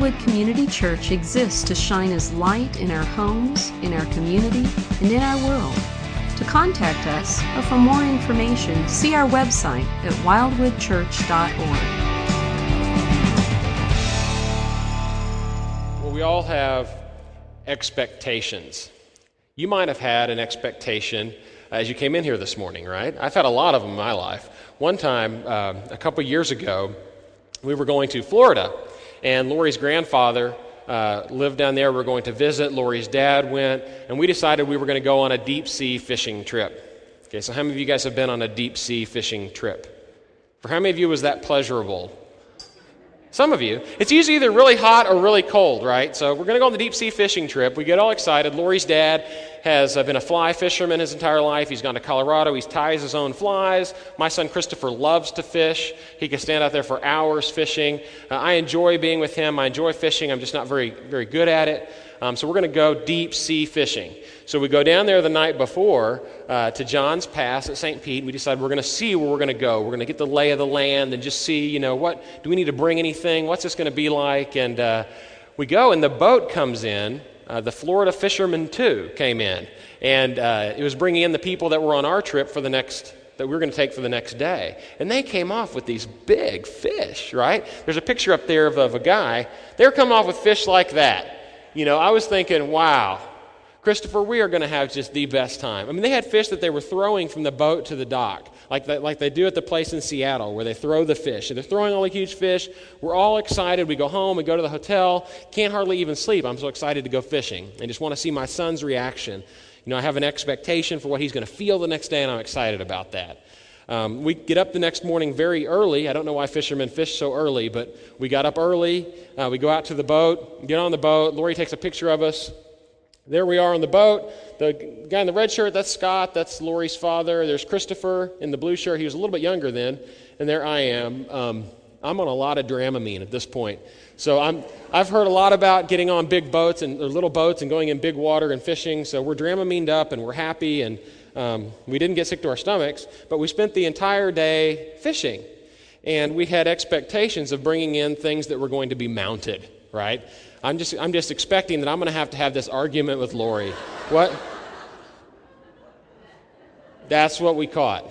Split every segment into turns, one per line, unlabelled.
Wildwood Community Church exists to shine as light in our homes, in our community, and in our world. To contact us or for more information, see our website at wildwoodchurch.org.
Well, we all have expectations. You might have had an expectation as you came in here this morning, right? I've had a lot of them in my life. One time, uh, a couple years ago, we were going to Florida, and Lori's grandfather uh, lived down there. We were going to visit. Lori's dad went, and we decided we were going to go on a deep sea fishing trip. Okay, so how many of you guys have been on a deep sea fishing trip? For how many of you was that pleasurable? Some of you. It's usually either really hot or really cold, right? So we're going to go on the deep sea fishing trip. We get all excited. Lori's dad has uh, been a fly fisherman his entire life. He's gone to Colorado. He ties his own flies. My son Christopher loves to fish. He can stand out there for hours fishing. Uh, I enjoy being with him. I enjoy fishing. I'm just not very, very good at it. Um, so we're going to go deep sea fishing. So we go down there the night before uh, to John's Pass at St. Pete. And we decide we're going to see where we're going to go. We're going to get the lay of the land and just see, you know, what do we need to bring anything? What's this going to be like? And uh, we go, and the boat comes in. Uh, the Florida Fishermen too came in, and uh, it was bringing in the people that were on our trip for the next that we were going to take for the next day. And they came off with these big fish, right? There's a picture up there of, of a guy. They're coming off with fish like that. You know, I was thinking, wow, Christopher, we are going to have just the best time. I mean, they had fish that they were throwing from the boat to the dock, like they, like they do at the place in Seattle where they throw the fish. And they're throwing all the huge fish. We're all excited. We go home, we go to the hotel, can't hardly even sleep. I'm so excited to go fishing and just want to see my son's reaction. You know, I have an expectation for what he's going to feel the next day, and I'm excited about that. Um, we get up the next morning very early. I don't know why fishermen fish so early, but we got up early. Uh, we go out to the boat, get on the boat. Lori takes a picture of us there we are on the boat. The guy in the red shirt, that's Scott. That's Lori's father. There's Christopher in the blue shirt. He was a little bit younger then. And there I am. Um, I'm on a lot of Dramamine at this point. So I'm, I've heard a lot about getting on big boats and or little boats and going in big water and fishing. So we're Dramamined up and we're happy. And um, we didn't get sick to our stomachs, but we spent the entire day fishing. And we had expectations of bringing in things that were going to be mounted, right? I'm just, I'm just expecting that I'm going to have to have this argument with Lori. What? That's what we caught.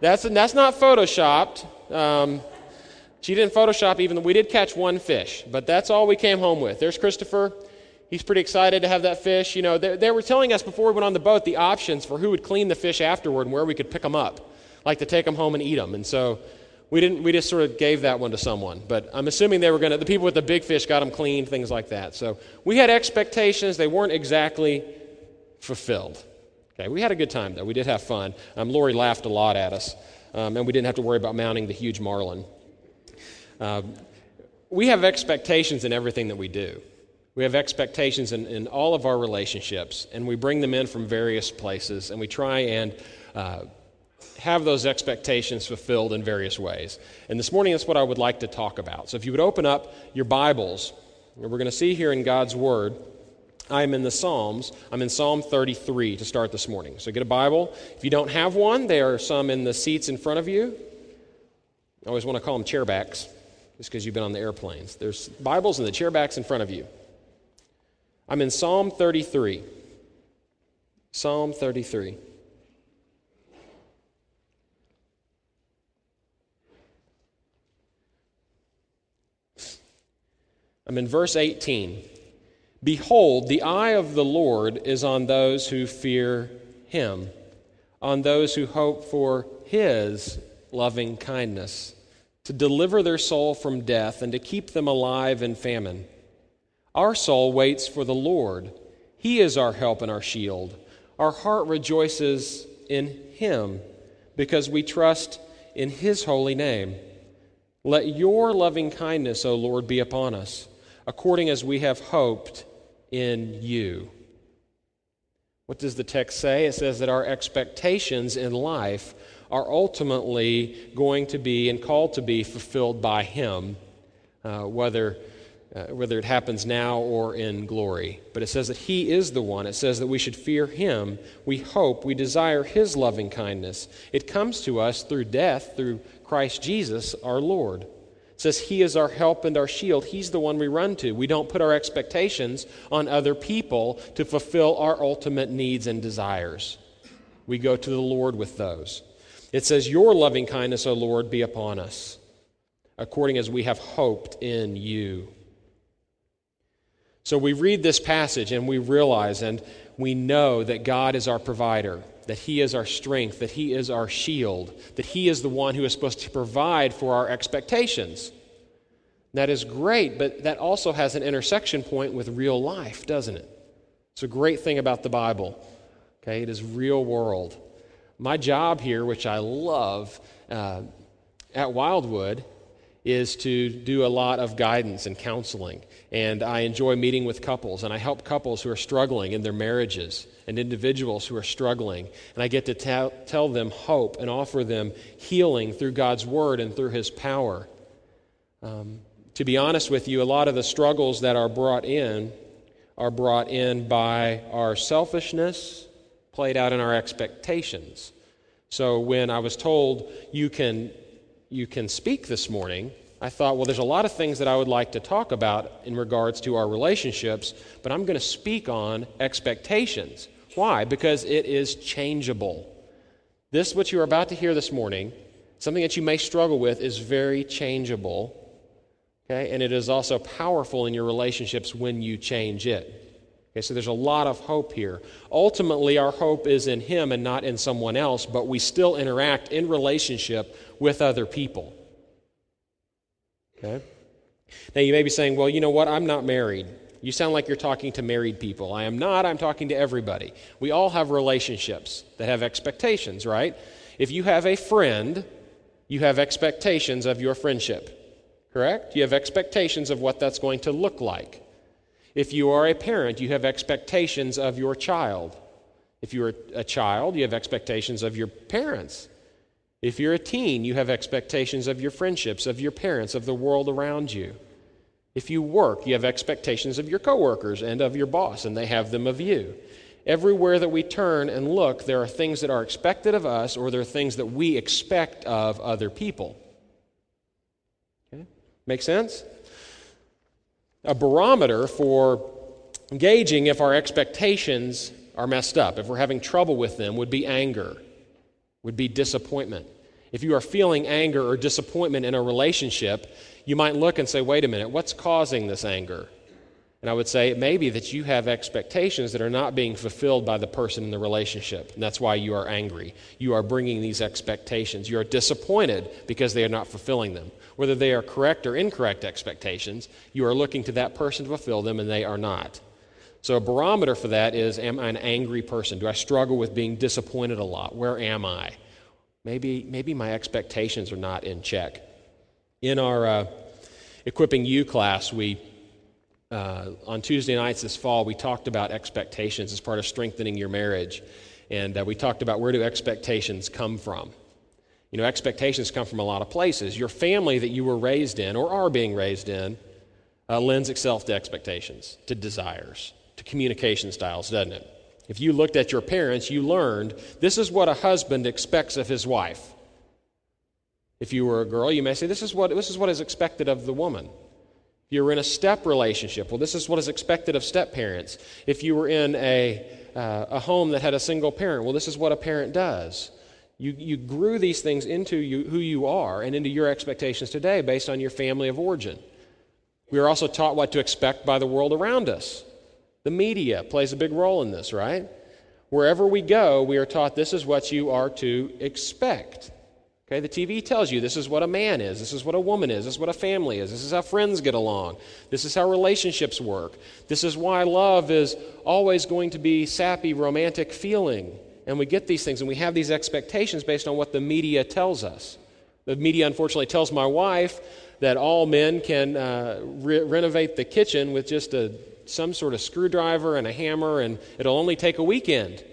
That's, that's not photoshopped. Um, she didn't Photoshop even, we did catch one fish, but that's all we came home with. There's Christopher. He's pretty excited to have that fish. You know, they, they were telling us before we went on the boat the options for who would clean the fish afterward and where we could pick them up, like to take them home and eat them. And so we didn't we just sort of gave that one to someone. But i'm assuming they were going to the people with the big fish got them cleaned, things like that. So we had expectations. They weren't exactly fulfilled. Okay we had a good time though. We did have fun. Um, lori laughed a lot at us um, and we didn't have to worry about mounting the huge marlin. Um, we have expectations in everything that we do we have expectations in, in all of our relationships and we bring them in from various places and we try and uh, have those expectations fulfilled in various ways. And this morning, that's what I would like to talk about. So if you would open up your Bibles, we're going to see here in God's Word, I am in the Psalms. I'm in Psalm 33 to start this morning. So get a Bible. If you don't have one, there are some in the seats in front of you. I always want to call them chairbacks, just because you've been on the airplanes. There's Bibles in the chairbacks in front of you. I'm in Psalm 33. Psalm 33. I'm in verse 18. Behold, the eye of the Lord is on those who fear him, on those who hope for his loving kindness, to deliver their soul from death and to keep them alive in famine. Our soul waits for the Lord. He is our help and our shield. Our heart rejoices in him because we trust in his holy name. Let your loving kindness, O Lord, be upon us according as we have hoped in you. What does the text say? It says that our expectations in life are ultimately going to be and called to be fulfilled by Him, uh, whether, uh, whether it happens now or in glory. But it says that He is the one. It says that we should fear Him. We hope, we desire His loving kindness. It comes to us through death, through Christ Jesus our Lord It says he is our help and our shield. He's the one we run to. We don't put our expectations on other people to fulfill our ultimate needs and desires. We go to the Lord with those. It says, Your loving kindness, O Lord, be upon us, according as we have hoped in you. So we read this passage and we realize and we know that God is our provider, that He is our strength, that He is our shield, that He is the one who is supposed to provide for our expectations. That is great, but that also has an intersection point with real life, doesn't it? It's a great thing about the Bible. Okay, it is real world. My job here, which I love uh, at Wildwood, is to do a lot of guidance and counseling. And I enjoy meeting with couples, and I help couples who are struggling in their marriages and individuals who are struggling. And I get to tell, tell them hope and offer them healing through God's Word and through His power. Um, to be honest with you, a lot of the struggles that are brought in are brought in by our selfishness, played out in our expectations. So when I was told you can you can speak this morning, I thought, well, there's a lot of things that I would like to talk about in regards to our relationships, but I'm going to speak on expectations. Why? Because it is changeable. This, what you're about to hear this morning, something that you may struggle with, is very changeable. Okay? And it is also powerful in your relationships when you change it. Okay, so there's a lot of hope here. Ultimately, our hope is in Him and not in someone else, but we still interact in relationship with other people. Okay? Now, you may be saying, well, you know what? I'm not married. You sound like you're talking to married people. I am not. I'm talking to everybody. We all have relationships that have expectations, right? If you have a friend, you have expectations of your friendship, correct? You have expectations of what that's going to look like. If you are a parent, you have expectations of your child. If you're a child, you have expectations of your parents. If you're a teen, you have expectations of your friendships, of your parents, of the world around you. If you work, you have expectations of your coworkers and of your boss, and they have them of you. Everywhere that we turn and look, there are things that are expected of us, or there are things that we expect of other people. Okay? Make sense? A barometer for gauging if our expectations are messed up, if we're having trouble with them, would be anger, would be disappointment. If you are feeling anger or disappointment in a relationship, you might look and say, wait a minute, what's causing this anger? And I would say it may be that you have expectations that are not being fulfilled by the person in the relationship. And that's why you are angry. You are bringing these expectations. You are disappointed because they are not fulfilling them. Whether they are correct or incorrect expectations, you are looking to that person to fulfill them and they are not. So, a barometer for that is Am I an angry person? Do I struggle with being disappointed a lot? Where am I? Maybe, maybe my expectations are not in check. In our uh, Equipping You class, we uh, on Tuesday nights this fall, we talked about expectations as part of strengthening your marriage. And uh, we talked about where do expectations come from. You know, expectations come from a lot of places. Your family that you were raised in or are being raised in uh, lends itself to expectations, to desires, to communication styles, doesn't it? If you looked at your parents, you learned this is what a husband expects of his wife. If you were a girl, you may say, This is what, this is what is expected of the woman. If you were in a step relationship, well, this is what is expected of step parents. If you were in a, uh, a home that had a single parent, well, this is what a parent does. You, you grew these things into you, who you are and into your expectations today based on your family of origin. We are also taught what to expect by the world around us. The media plays a big role in this, right? Wherever we go, we are taught this is what you are to expect. Okay, the TV tells you this is what a man is, this is what a woman is, this is what a family is, this is how friends get along, this is how relationships work, this is why love is always going to be sappy, romantic feeling. And we get these things and we have these expectations based on what the media tells us. The media, unfortunately, tells my wife that all men can uh, re- renovate the kitchen with just a, some sort of screwdriver and a hammer, and it'll only take a weekend.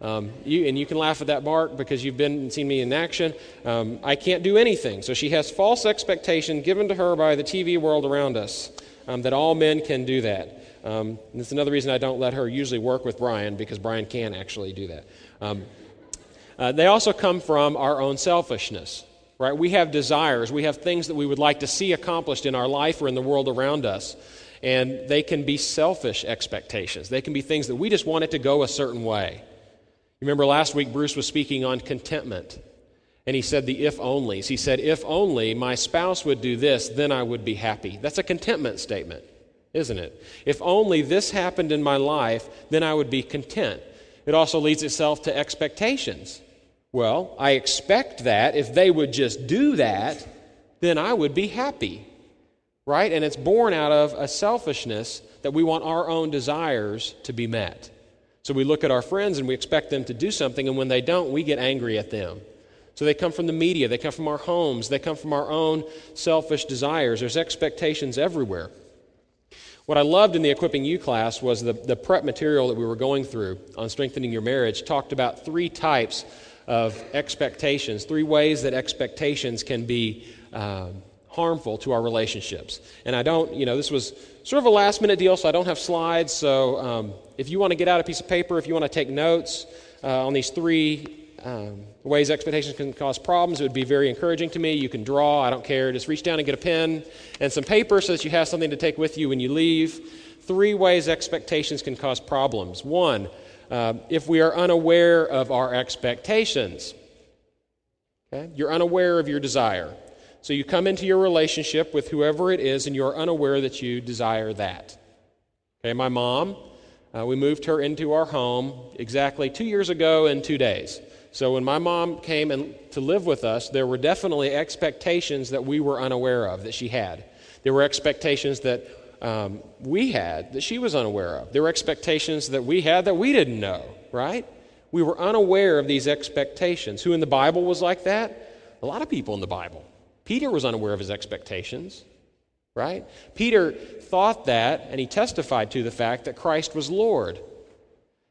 Um, you, and you can laugh at that, Mark, because you've been and seen me in action. Um, I can't do anything. So she has false expectation given to her by the TV world around us um, that all men can do that. Um, that's another reason I don't let her usually work with Brian, because Brian can actually do that. Um, uh, they also come from our own selfishness. right? We have desires, we have things that we would like to see accomplished in our life or in the world around us. And they can be selfish expectations. They can be things that we just want it to go a certain way. Remember last week, Bruce was speaking on contentment. And he said the if onlys. He said, If only my spouse would do this, then I would be happy. That's a contentment statement, isn't it? If only this happened in my life, then I would be content. It also leads itself to expectations. Well, I expect that if they would just do that, then I would be happy. Right? And it's born out of a selfishness that we want our own desires to be met. So we look at our friends and we expect them to do something, and when they don't, we get angry at them. So they come from the media, they come from our homes, they come from our own selfish desires. There's expectations everywhere. What I loved in the Equipping You class was the, the prep material that we were going through on strengthening your marriage talked about three types of expectations, three ways that expectations can be um, harmful to our relationships. And I don't, you know, this was sort of a last minute deal, so I don't have slides. So um, if you want to get out a piece of paper, if you want to take notes uh, on these three um, ways expectations can cause problems, it would be very encouraging to me. You can draw, I don't care. Just reach down and get a pen and some paper so that you have something to take with you when you leave. Three ways expectations can cause problems. One, uh, if we are unaware of our expectations. Okay? You're unaware of your desire. So you come into your relationship with whoever it is and you're unaware that you desire that. Okay, my mom, uh, we moved her into our home exactly two years ago in two days. So when my mom came and to live with us, there were definitely expectations that we were unaware of that she had. There were expectations that um, we had that she was unaware of. There were expectations that we had that we didn't know, right? We were unaware of these expectations. Who in the Bible was like that? A lot of people in the Bible. Peter was unaware of his expectations, right? Peter thought that, and he testified to the fact that Christ was Lord.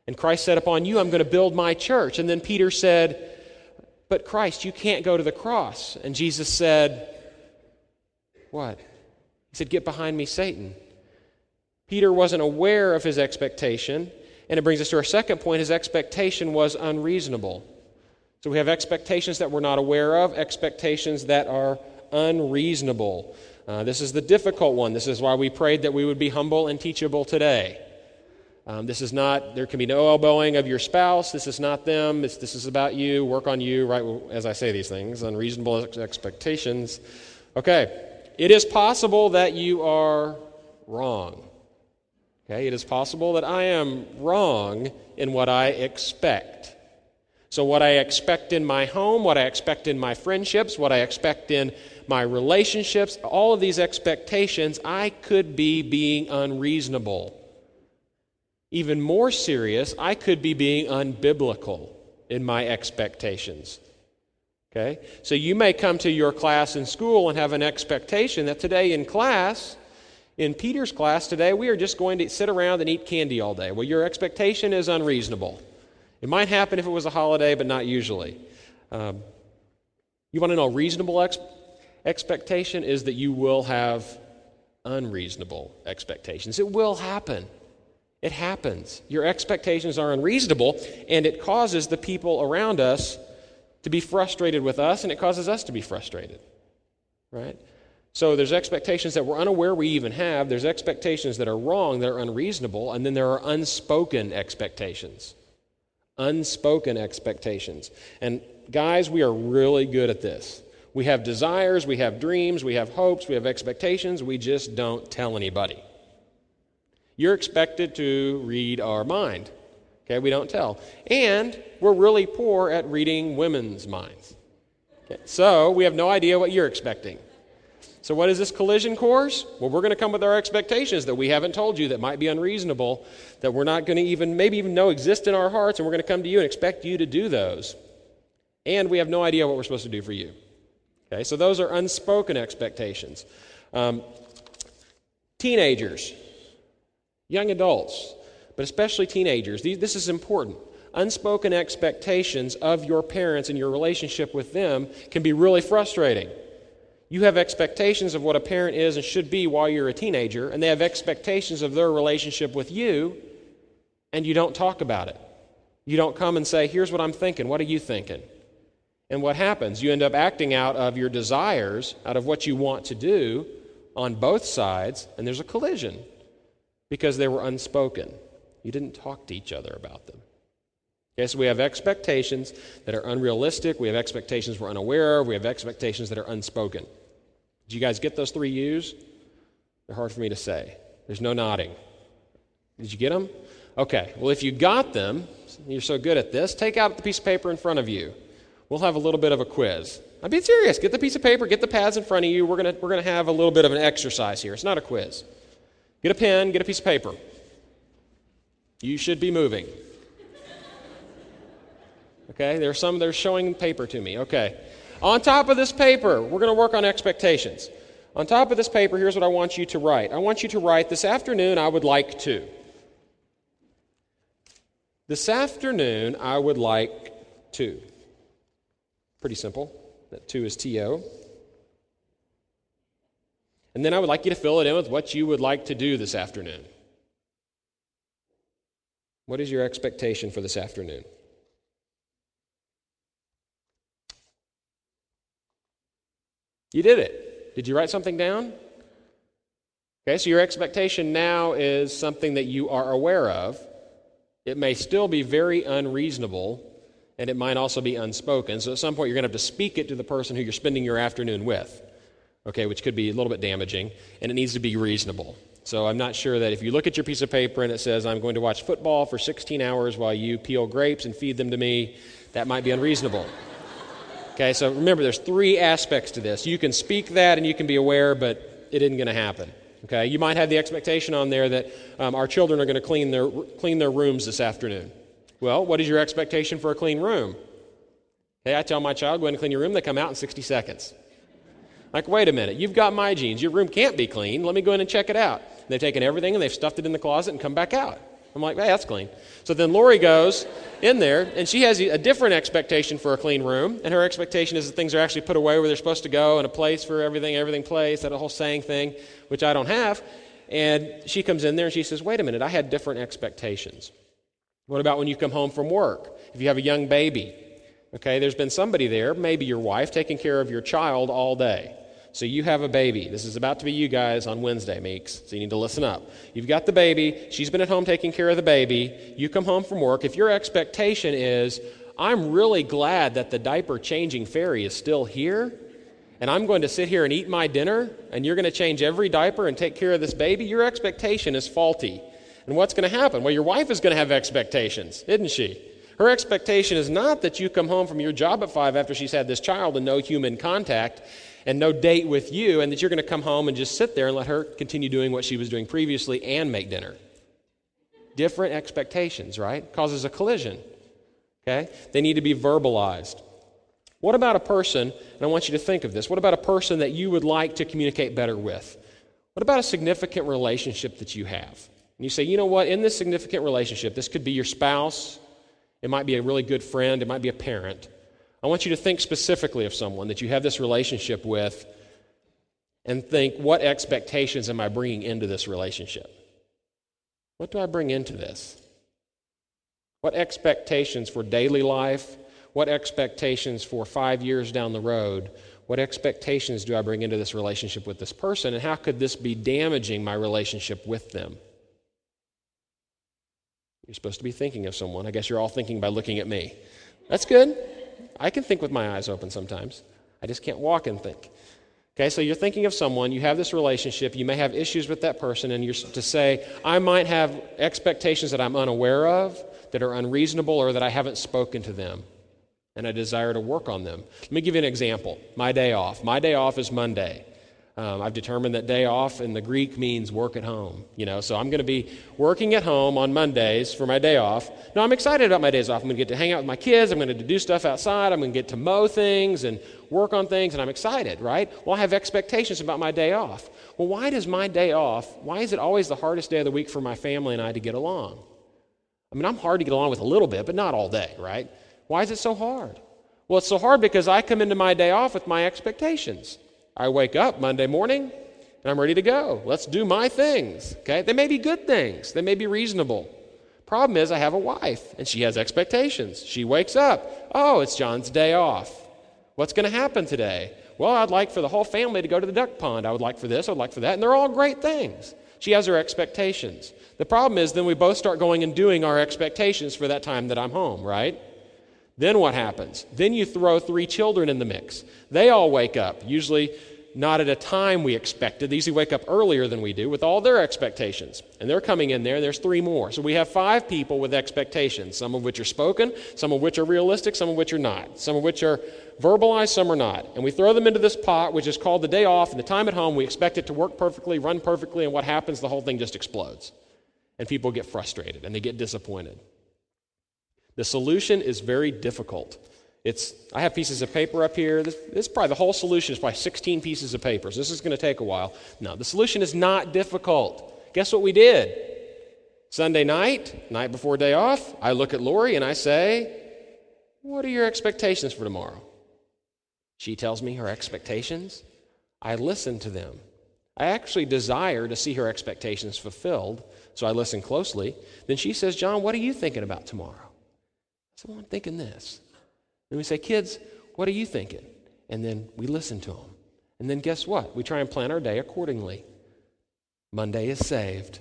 And Christ said, Upon you I'm going to build my church. And then Peter said, But Christ, you can't go to the cross. And Jesus said, What? He said, Get behind me, Satan. Peter wasn't aware of his expectation. And it brings us to our second point his expectation was unreasonable. So we have expectations that we're not aware of, expectations that are unreasonable. Uh, this is the difficult one. This is why we prayed that we would be humble and teachable today. Um, this is not, there can be no elbowing of your spouse. This is not them. It's, this is about you. Work on you, right? As I say these things, unreasonable expectations. Okay. It is possible that you are wrong. Okay. It is possible that I am wrong in what I expect. So, what I expect in my home, what I expect in my friendships, what I expect in my relationships, all of these expectations, I could be being unreasonable. Even more serious, I could be being unbiblical in my expectations. Okay? So you may come to your class in school and have an expectation that today in class, in Peter's class today, we are just going to sit around and eat candy all day. Well, your expectation is unreasonable. It might happen if it was a holiday, but not usually. Um, you want to know a reasonable ex- expectation is that you will have unreasonable expectations. It will happen. It happens. Your expectations are unreasonable, and it causes the people around us to be frustrated with us, and it causes us to be frustrated. Right? So there's expectations that we're unaware we even have, there's expectations that are wrong, that are unreasonable, and then there are unspoken expectations unspoken expectations. And guys, we are really good at this. We have desires, we have dreams, we have hopes, we have expectations, we just don't tell anybody. You're expected to read our mind. Okay, we don't tell. And we're really poor at reading women's minds. Okay, so we have no idea what you're expecting. So, what is this collision course? Well, we're going to come with our expectations that we haven't told you that might be unreasonable, that we're not going to even, maybe even know exist in our hearts, and we're going to come to you and expect you to do those. And we have no idea what we're supposed to do for you. Okay, so those are unspoken expectations. Um, teenagers, young adults, but especially teenagers, these, this is important. Unspoken expectations of your parents and your relationship with them can be really frustrating. You have expectations of what a parent is and should be while you're a teenager, and they have expectations of their relationship with you, and you don't talk about it. You don't come and say, Here's what I'm thinking. What are you thinking? And what happens? You end up acting out of your desires, out of what you want to do on both sides, and there's a collision because they were unspoken. You didn't talk to each other about them. Okay, so we have expectations that are unrealistic. We have expectations we're unaware of. We have expectations that are unspoken. Did you guys get those three U's? They're hard for me to say. There's no nodding. Did you get them? Okay, well, if you got them, you're so good at this, take out the piece of paper in front of you. We'll have a little bit of a quiz. I'm being serious. Get the piece of paper, get the pads in front of you. We're going we're to have a little bit of an exercise here. It's not a quiz. Get a pen, get a piece of paper. You should be moving. Okay, there's some that are showing paper to me. Okay. On top of this paper, we're going to work on expectations. On top of this paper, here's what I want you to write. I want you to write, This afternoon, I would like to. This afternoon, I would like to. Pretty simple. That two is TO. And then I would like you to fill it in with what you would like to do this afternoon. What is your expectation for this afternoon? You did it. Did you write something down? Okay, so your expectation now is something that you are aware of. It may still be very unreasonable, and it might also be unspoken. So at some point, you're going to have to speak it to the person who you're spending your afternoon with, okay, which could be a little bit damaging, and it needs to be reasonable. So I'm not sure that if you look at your piece of paper and it says, I'm going to watch football for 16 hours while you peel grapes and feed them to me, that might be unreasonable. Okay, so remember, there's three aspects to this. You can speak that and you can be aware, but it isn't going to happen. Okay, you might have the expectation on there that um, our children are going to clean their, clean their rooms this afternoon. Well, what is your expectation for a clean room? Hey, I tell my child, go ahead and clean your room. They come out in 60 seconds. Like, wait a minute, you've got my jeans. Your room can't be clean. Let me go in and check it out. they've taken everything and they've stuffed it in the closet and come back out. I'm like, hey, that's clean. So then Lori goes in there, and she has a different expectation for a clean room. And her expectation is that things are actually put away where they're supposed to go, and a place for everything, everything placed, that whole saying thing, which I don't have. And she comes in there and she says, wait a minute, I had different expectations. What about when you come home from work? If you have a young baby, okay, there's been somebody there, maybe your wife, taking care of your child all day. So you have a baby. This is about to be you guys on Wednesday, Meeks. So you need to listen up. You've got the baby. She's been at home taking care of the baby. You come home from work. If your expectation is, I'm really glad that the diaper changing fairy is still here, and I'm going to sit here and eat my dinner, and you're going to change every diaper and take care of this baby, your expectation is faulty. And what's going to happen? Well, your wife is going to have expectations, isn't she? Her expectation is not that you come home from your job at five after she's had this child and no human contact and no date with you, and that you're going to come home and just sit there and let her continue doing what she was doing previously and make dinner. Different expectations, right? Causes a collision. Okay? They need to be verbalized. What about a person, and I want you to think of this, what about a person that you would like to communicate better with? What about a significant relationship that you have? And you say, you know what, in this significant relationship, this could be your spouse, it might be a really good friend, it might be a parent. I want you to think specifically of someone that you have this relationship with and think, what expectations am I bringing into this relationship? What do I bring into this? What expectations for daily life? What expectations for five years down the road? What expectations do I bring into this relationship with this person? And how could this be damaging my relationship with them? You're supposed to be thinking of someone. I guess you're all thinking by looking at me. That's good. I can think with my eyes open sometimes. I just can't walk and think. Okay, so you're thinking of someone, you have this relationship, you may have issues with that person, and you're to say, I might have expectations that I'm unaware of, that are unreasonable, or that I haven't spoken to them, and I desire to work on them. Let me give you an example. My day off. My day off is Monday. Um, I've determined that day off in the Greek means work at home. You know, so I'm going to be working at home on Mondays for my day off. No, I'm excited about my days off. I'm going to get to hang out with my kids. I'm going to do stuff outside. I'm going to get to mow things and work on things, and I'm excited, right? Well, I have expectations about my day off. Well, why does my day off? Why is it always the hardest day of the week for my family and I to get along? I mean, I'm hard to get along with a little bit, but not all day, right? Why is it so hard? Well, it's so hard because I come into my day off with my expectations. I wake up Monday morning and I'm ready to go. Let's do my things. Okay? They may be good things, they may be reasonable. Problem is, I have a wife and she has expectations. She wakes up. Oh, it's John's day off. What's going to happen today? Well, I'd like for the whole family to go to the duck pond. I would like for this, I would like for that. And they're all great things. She has her expectations. The problem is then we both start going and doing our expectations for that time that I'm home, right? Then what happens? Then you throw three children in the mix. They all wake up, usually not at a time we expected. They usually wake up earlier than we do with all their expectations. And they're coming in there, and there's three more. So we have five people with expectations, some of which are spoken, some of which are realistic, some of which are not, some of which are verbalized, some are not. And we throw them into this pot, which is called the day off and the time at home. We expect it to work perfectly, run perfectly, and what happens? The whole thing just explodes. And people get frustrated and they get disappointed. The solution is very difficult. It's, I have pieces of paper up here. This, this is probably the whole solution is probably 16 pieces of paper. So this is going to take a while. No, the solution is not difficult. Guess what we did? Sunday night, night before day off, I look at Lori and I say, What are your expectations for tomorrow? She tells me her expectations. I listen to them. I actually desire to see her expectations fulfilled, so I listen closely. Then she says, John, what are you thinking about tomorrow? Said, Well, I'm thinking this. And we say, Kids, what are you thinking? And then we listen to them. And then guess what? We try and plan our day accordingly. Monday is saved.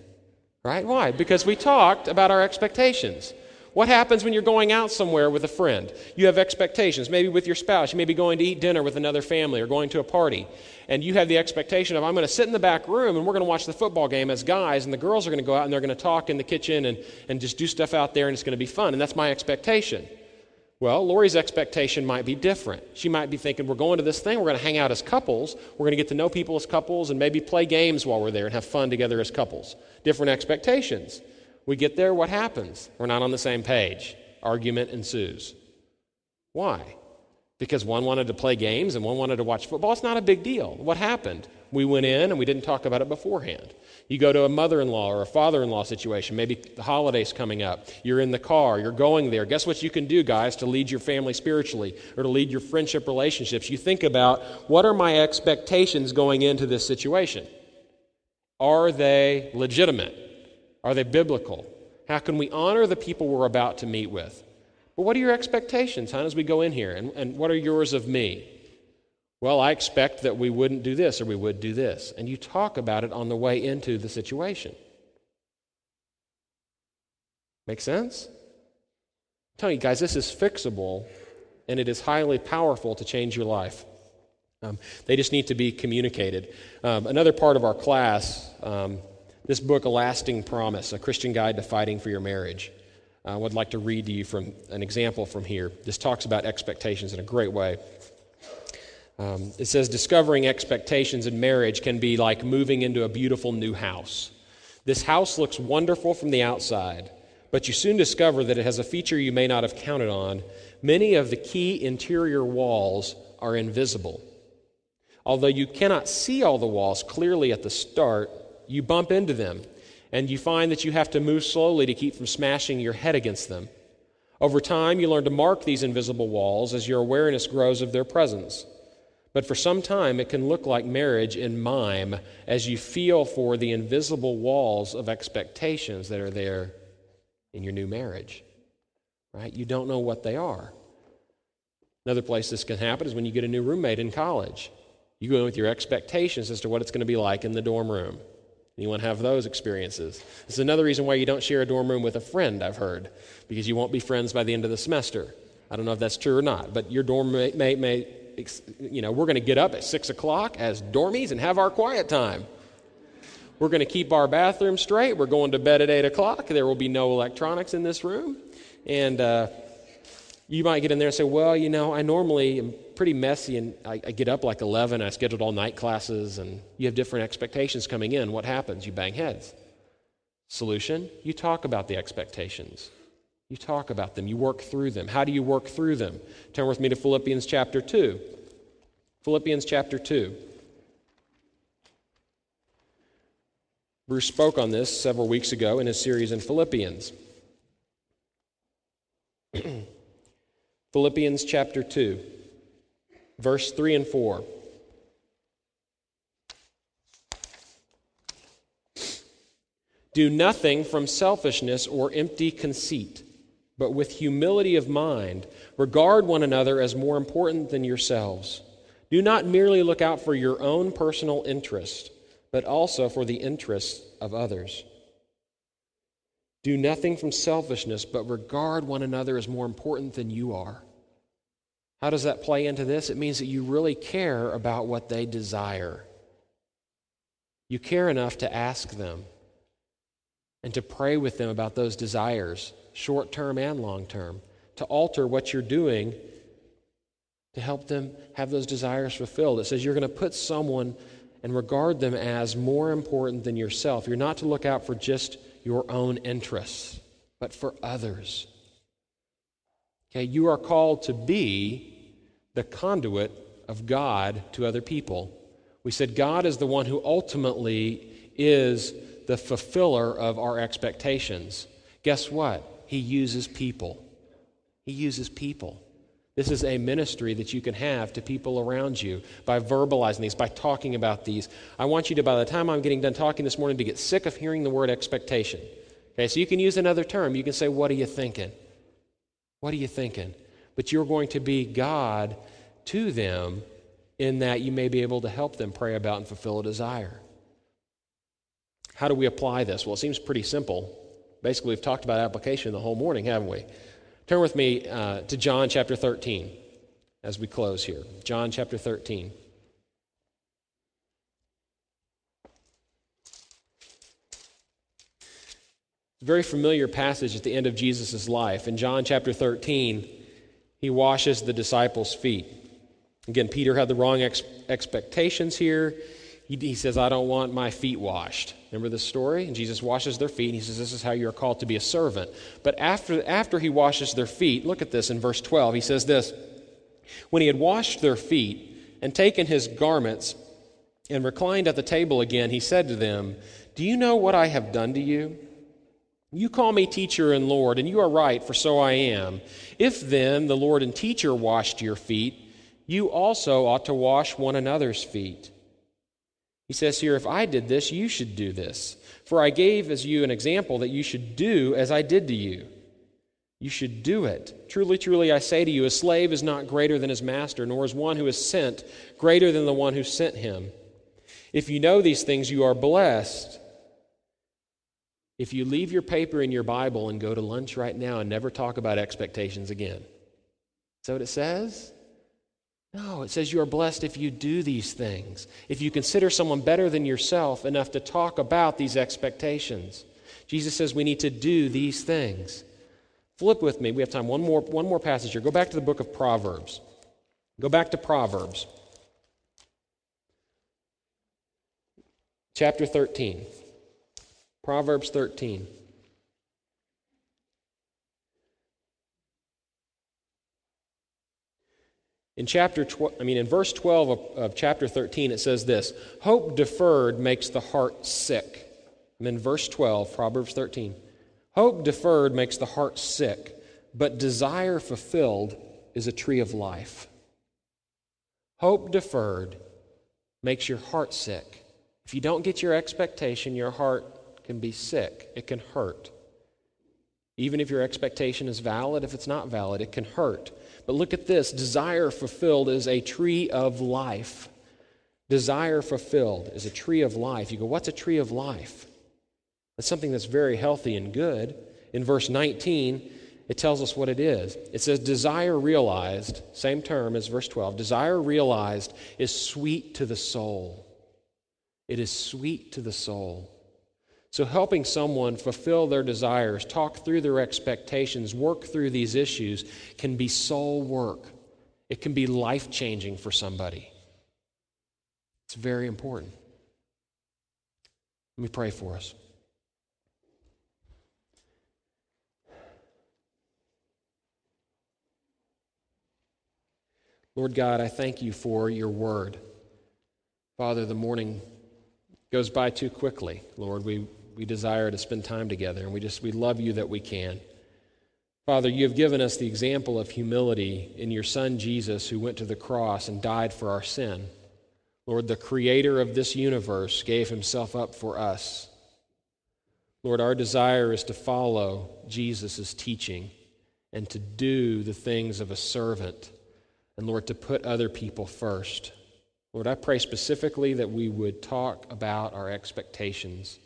Right? Why? Because we talked about our expectations. What happens when you're going out somewhere with a friend? You have expectations, maybe with your spouse. You may be going to eat dinner with another family or going to a party. And you have the expectation of, I'm going to sit in the back room and we're going to watch the football game as guys, and the girls are going to go out and they're going to talk in the kitchen and, and just do stuff out there, and it's going to be fun. And that's my expectation. Well, Lori's expectation might be different. She might be thinking, we're going to this thing, we're going to hang out as couples, we're going to get to know people as couples, and maybe play games while we're there and have fun together as couples. Different expectations. We get there, what happens? We're not on the same page. Argument ensues. Why? Because one wanted to play games and one wanted to watch football. It's not a big deal. What happened? We went in and we didn't talk about it beforehand. You go to a mother in law or a father in law situation, maybe the holidays coming up. You're in the car, you're going there. Guess what you can do, guys, to lead your family spiritually or to lead your friendship relationships? You think about what are my expectations going into this situation? Are they legitimate? Are they biblical? How can we honor the people we're about to meet with? But what are your expectations, huh, as we go in here? And, and what are yours of me? Well, I expect that we wouldn't do this or we would do this. And you talk about it on the way into the situation. Make sense? I'm telling you guys, this is fixable and it is highly powerful to change your life. Um, they just need to be communicated. Um, another part of our class, um, this book, A Lasting Promise A Christian Guide to Fighting for Your Marriage. I would like to read to you from an example from here. This talks about expectations in a great way. Um, it says discovering expectations in marriage can be like moving into a beautiful new house. This house looks wonderful from the outside, but you soon discover that it has a feature you may not have counted on. Many of the key interior walls are invisible. Although you cannot see all the walls clearly at the start, you bump into them, and you find that you have to move slowly to keep from smashing your head against them. Over time, you learn to mark these invisible walls as your awareness grows of their presence. But for some time, it can look like marriage in mime as you feel for the invisible walls of expectations that are there in your new marriage. Right? You don't know what they are. Another place this can happen is when you get a new roommate in college. You go in with your expectations as to what it's going to be like in the dorm room. To have those experiences. This is another reason why you don't share a dorm room with a friend, I've heard, because you won't be friends by the end of the semester. I don't know if that's true or not, but your dorm mate may, may you know, we're going to get up at 6 o'clock as dormies and have our quiet time. We're going to keep our bathroom straight. We're going to bed at 8 o'clock. There will be no electronics in this room. And uh, you might get in there and say, well, you know, I normally am pretty messy and I, I get up like 11. I scheduled all night classes and you have different expectations coming in. What happens? You bang heads. Solution? You talk about the expectations. You talk about them, you work through them. How do you work through them? Turn with me to Philippians chapter 2. Philippians chapter 2. Bruce spoke on this several weeks ago in his series in Philippians. Philippians chapter 2, verse 3 and 4. Do nothing from selfishness or empty conceit but with humility of mind, regard one another as more important than yourselves. Do not merely look out for your own personal interest, but also for the interests of others. Do nothing from selfishness, but regard one another as more important than you are. How does that play into this? It means that you really care about what they desire. You care enough to ask them and to pray with them about those desires short term and long term, to alter what you're doing to help them have those desires fulfilled. It says you're going to put someone and regard them as more important than yourself. You're not to look out for just your own interests, but for others. Okay, you are called to be the conduit of God to other people. We said God is the one who ultimately is the fulfiller of our expectations. Guess what? He uses people. He uses people. This is a ministry that you can have to people around you by verbalizing these, by talking about these. I want you to, by the time I'm getting done talking this morning, to get sick of hearing the word expectation. Okay, so you can use another term. You can say, What are you thinking? What are you thinking? But you're going to be God to them in that you may be able to help them pray about and fulfill a desire. How do we apply this? Well, it seems pretty simple. Basically, we've talked about application the whole morning, haven't we? Turn with me uh, to John chapter 13 as we close here. John chapter 13. very familiar passage at the end of Jesus' life. In John chapter 13, he washes the disciples' feet. Again, Peter had the wrong ex- expectations here. He, he says, I don't want my feet washed. Remember this story? And Jesus washes their feet, and he says, This is how you're called to be a servant. But after, after he washes their feet, look at this in verse 12. He says this When he had washed their feet and taken his garments and reclined at the table again, he said to them, Do you know what I have done to you? You call me teacher and Lord, and you are right, for so I am. If then the Lord and teacher washed your feet, you also ought to wash one another's feet. He says here, If I did this, you should do this. For I gave as you an example that you should do as I did to you. You should do it. Truly, truly, I say to you, a slave is not greater than his master, nor is one who is sent greater than the one who sent him. If you know these things, you are blessed. If you leave your paper in your Bible and go to lunch right now and never talk about expectations again. Is that what it says? No, it says you are blessed if you do these things, if you consider someone better than yourself enough to talk about these expectations. Jesus says we need to do these things. Flip with me. We have time. One more, one more passage here. Go back to the book of Proverbs. Go back to Proverbs. Chapter 13. Proverbs 13. In chapter 12, I mean in verse 12 of, of, chapter 13 it says this, hope deferred makes the heart sick. And then verse 12, Proverbs 13. Hope deferred makes the heart sick, but desire fulfilled is a tree of life. Hope deferred makes your heart sick. If you don't get your expectation, your heart can be sick. It can hurt. Even if your expectation is valid, if it's not valid, it can hurt. But look at this desire fulfilled is a tree of life. Desire fulfilled is a tree of life. You go, what's a tree of life? That's something that's very healthy and good. In verse 19, it tells us what it is. It says, Desire realized, same term as verse 12, desire realized is sweet to the soul. It is sweet to the soul. So, helping someone fulfill their desires, talk through their expectations, work through these issues can be soul work. It can be life changing for somebody. It's very important. Let me pray for us. Lord God, I thank you for your word. Father, the morning goes by too quickly. Lord, we we desire to spend time together, and we just we love you that we can. Father, you have given us the example of humility in your Son Jesus, who went to the cross and died for our sin. Lord, the creator of this universe gave himself up for us. Lord, our desire is to follow Jesus' teaching and to do the things of a servant. And Lord, to put other people first. Lord, I pray specifically that we would talk about our expectations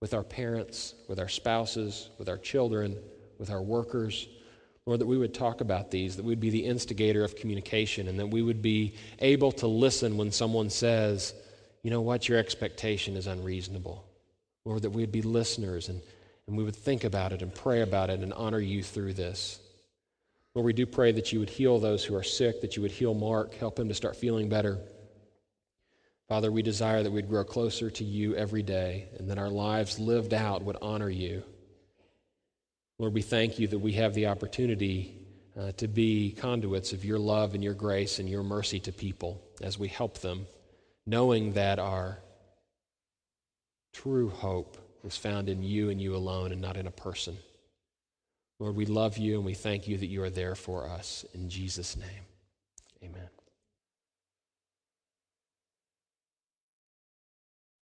with our parents, with our spouses, with our children, with our workers. Lord, that we would talk about these, that we'd be the instigator of communication, and that we would be able to listen when someone says, you know what, your expectation is unreasonable. Lord, that we'd be listeners and, and we would think about it and pray about it and honor you through this. Lord, we do pray that you would heal those who are sick, that you would heal Mark, help him to start feeling better. Father, we desire that we'd grow closer to you every day and that our lives lived out would honor you. Lord, we thank you that we have the opportunity uh, to be conduits of your love and your grace and your mercy to people as we help them, knowing that our true hope is found in you and you alone and not in a person. Lord, we love you and we thank you that you are there for us. In Jesus' name, amen.